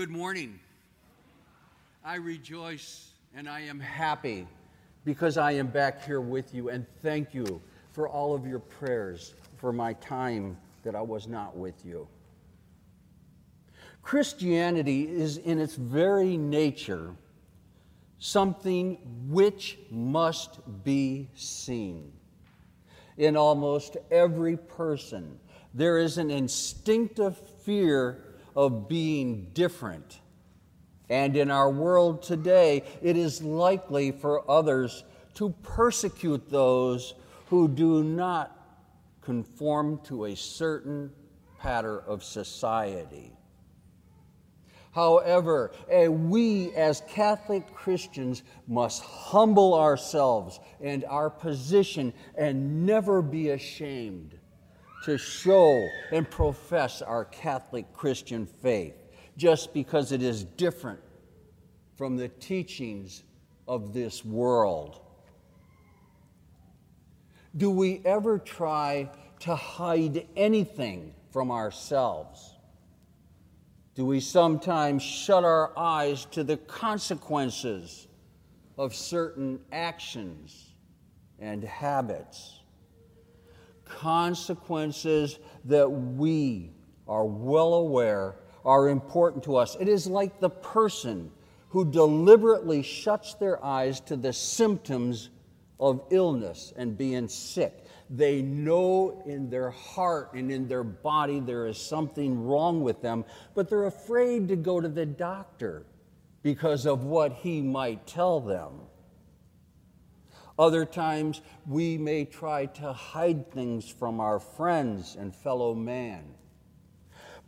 Good morning. I rejoice and I am happy because I am back here with you, and thank you for all of your prayers for my time that I was not with you. Christianity is in its very nature something which must be seen. In almost every person, there is an instinctive fear of being different. And in our world today, it is likely for others to persecute those who do not conform to a certain pattern of society. However, eh, we as Catholic Christians must humble ourselves and our position and never be ashamed to show and profess our Catholic Christian faith just because it is different from the teachings of this world. Do we ever try to hide anything from ourselves? Do we sometimes shut our eyes to the consequences of certain actions and habits? Consequences that we are well aware are important to us. It is like the person who deliberately shuts their eyes to the symptoms of illness and being sick. They know in their heart and in their body there is something wrong with them, but they're afraid to go to the doctor because of what he might tell them. Other times, we may try to hide things from our friends and fellow man.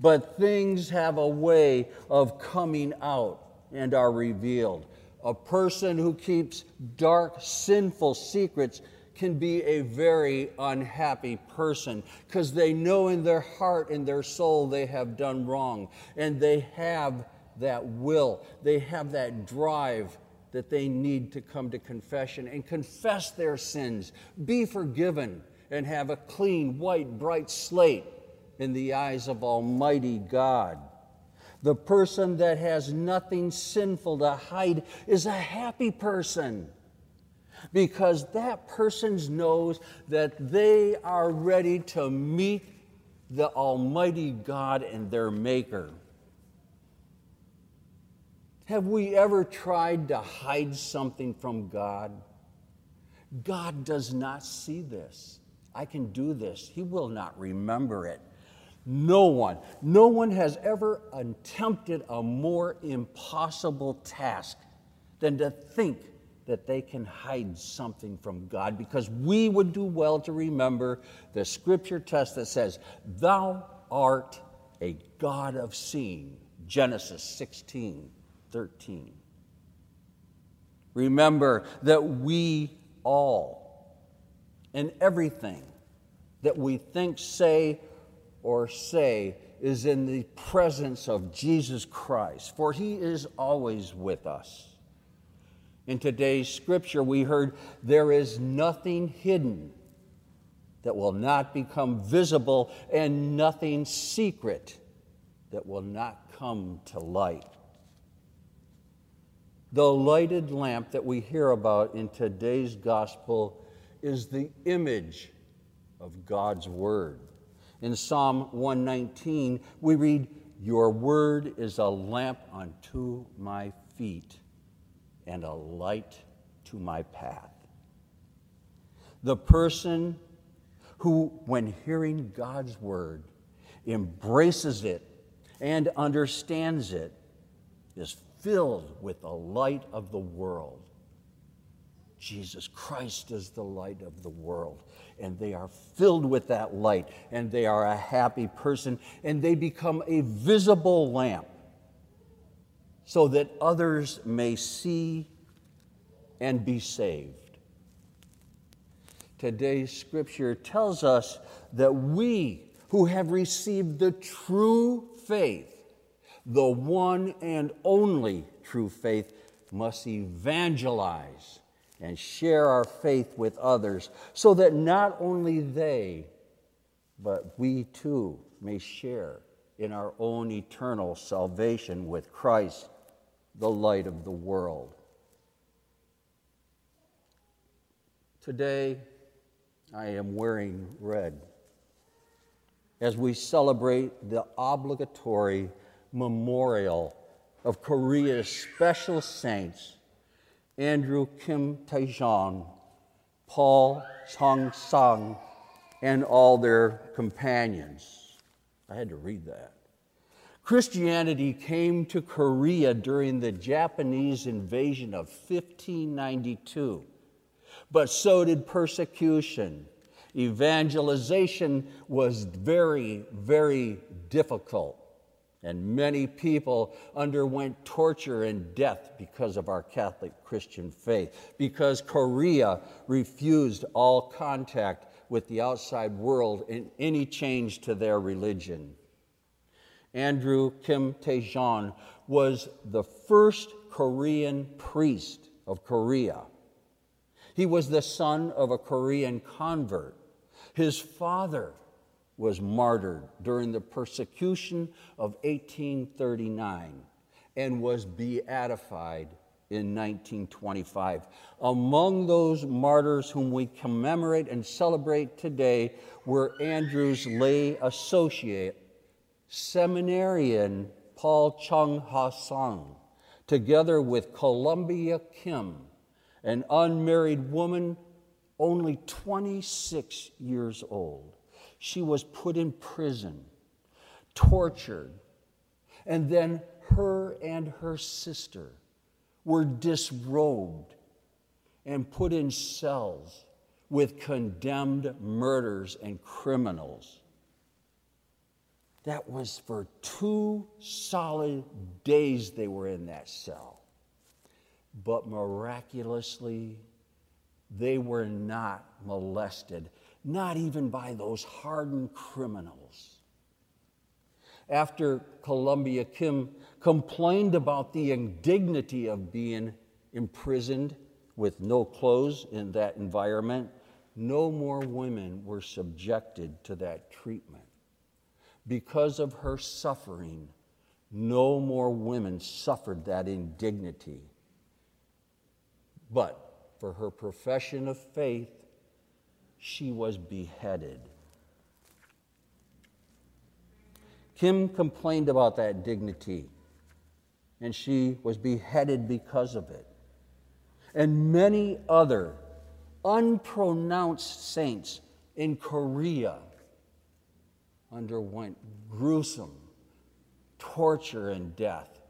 But things have a way of coming out and are revealed. A person who keeps dark, sinful secrets can be a very unhappy person because they know in their heart and their soul they have done wrong and they have that will, they have that drive that they need to come to confession and confess their sins, be forgiven, and have a clean, white, bright slate in the eyes of Almighty God. The person that has nothing sinful to hide is a happy person because that person knows that they are ready to meet the Almighty God and their Maker. Have we ever tried to hide something from God? God does not see this. I can do this. He will not remember it. No one, no one has ever attempted a more impossible task than to think that they can hide something from God because we would do well to remember the scripture test that says, Thou art a God of seeing. Genesis 16, 13. Remember that we all and everything that we think, say, or say is in the presence of Jesus Christ, for he is always with us. In today's scripture, we heard there is nothing hidden that will not become visible, and nothing secret that will not come to light. The lighted lamp that we hear about in today's gospel is the image of God's Word. In Psalm 119, we read, Your word is a lamp unto my feet and a light to my path. The person who, when hearing God's word, embraces it and understands it, is filled with the light of the world. Jesus Christ is the light of the world. And they are filled with that light, and they are a happy person, and they become a visible lamp so that others may see and be saved. Today's scripture tells us that we who have received the true faith, the one and only true faith, must evangelize and share our faith with others so that not only they, but we too may share in our own eternal salvation with Christ, the light of the world. Today, I am wearing red as we celebrate the obligatory memorial of Korea's special saints, Andrew Kim Tae-jong, Paul Chung Sang, and all their companions. I had to read that. Christianity came to Korea during the Japanese invasion of 1592, but so did persecution. Evangelization was very, very difficult. And many people underwent torture and death because of our Catholic Christian faith, because Korea refused all contact with the outside world and any change to their religion. Andrew Kim Tae-jong was the first Korean priest of Korea. He was the son of a Korean convert. His father was martyred during the persecution of 1839 and was beatified in 1925. Among those martyrs whom we commemorate and celebrate today were Andrew's lay associate, seminarian Paul Chung Ha Sung, together with Columbia Kim, an unmarried woman only 26 years old she was put in prison, tortured, and then her and her sister were disrobed and put in cells with condemned murderers and criminals. That was for two solid days they were in that cell. But miraculously, they were not molested not even by those hardened criminals. After Columbia Kim complained about the indignity of being imprisoned with no clothes in that environment, no more women were subjected to that treatment. Because of her suffering, no more women suffered that indignity. But for her profession of faith, she was beheaded. Kim complained about that dignity, and she was beheaded because of it. And many other unpronounced saints in Korea underwent gruesome torture and death.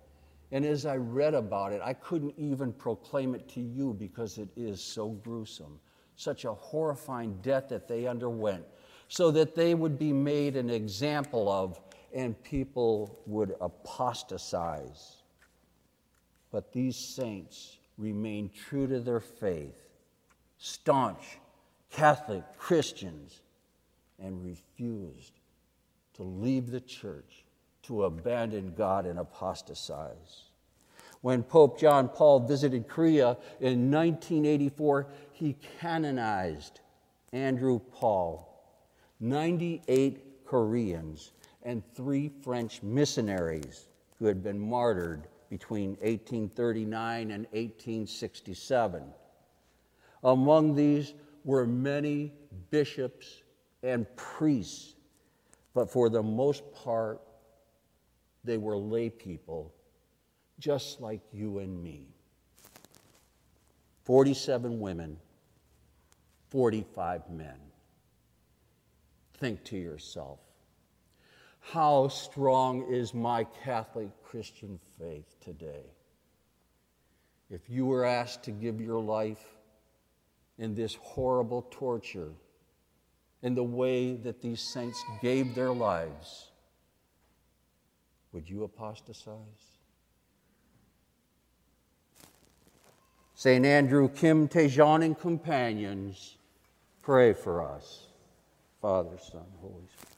And as I read about it, I couldn't even proclaim it to you because it is so gruesome such a horrifying death that they underwent, so that they would be made an example of and people would apostatize. But these saints remained true to their faith, staunch Catholic Christians, and refused to leave the church, to abandon God and apostatize. When Pope John Paul visited Korea in 1984, he canonized Andrew Paul, 98 Koreans, and three French missionaries who had been martyred between 1839 and 1867. Among these were many bishops and priests, but for the most part, they were lay people just like you and me. 47 women, 45 men. Think to yourself, how strong is my Catholic Christian faith today? If you were asked to give your life in this horrible torture, in the way that these saints gave their lives, would you apostatize? St. Andrew, Kim Tae-jong, and companions, pray for us. Father, Son, Holy Spirit.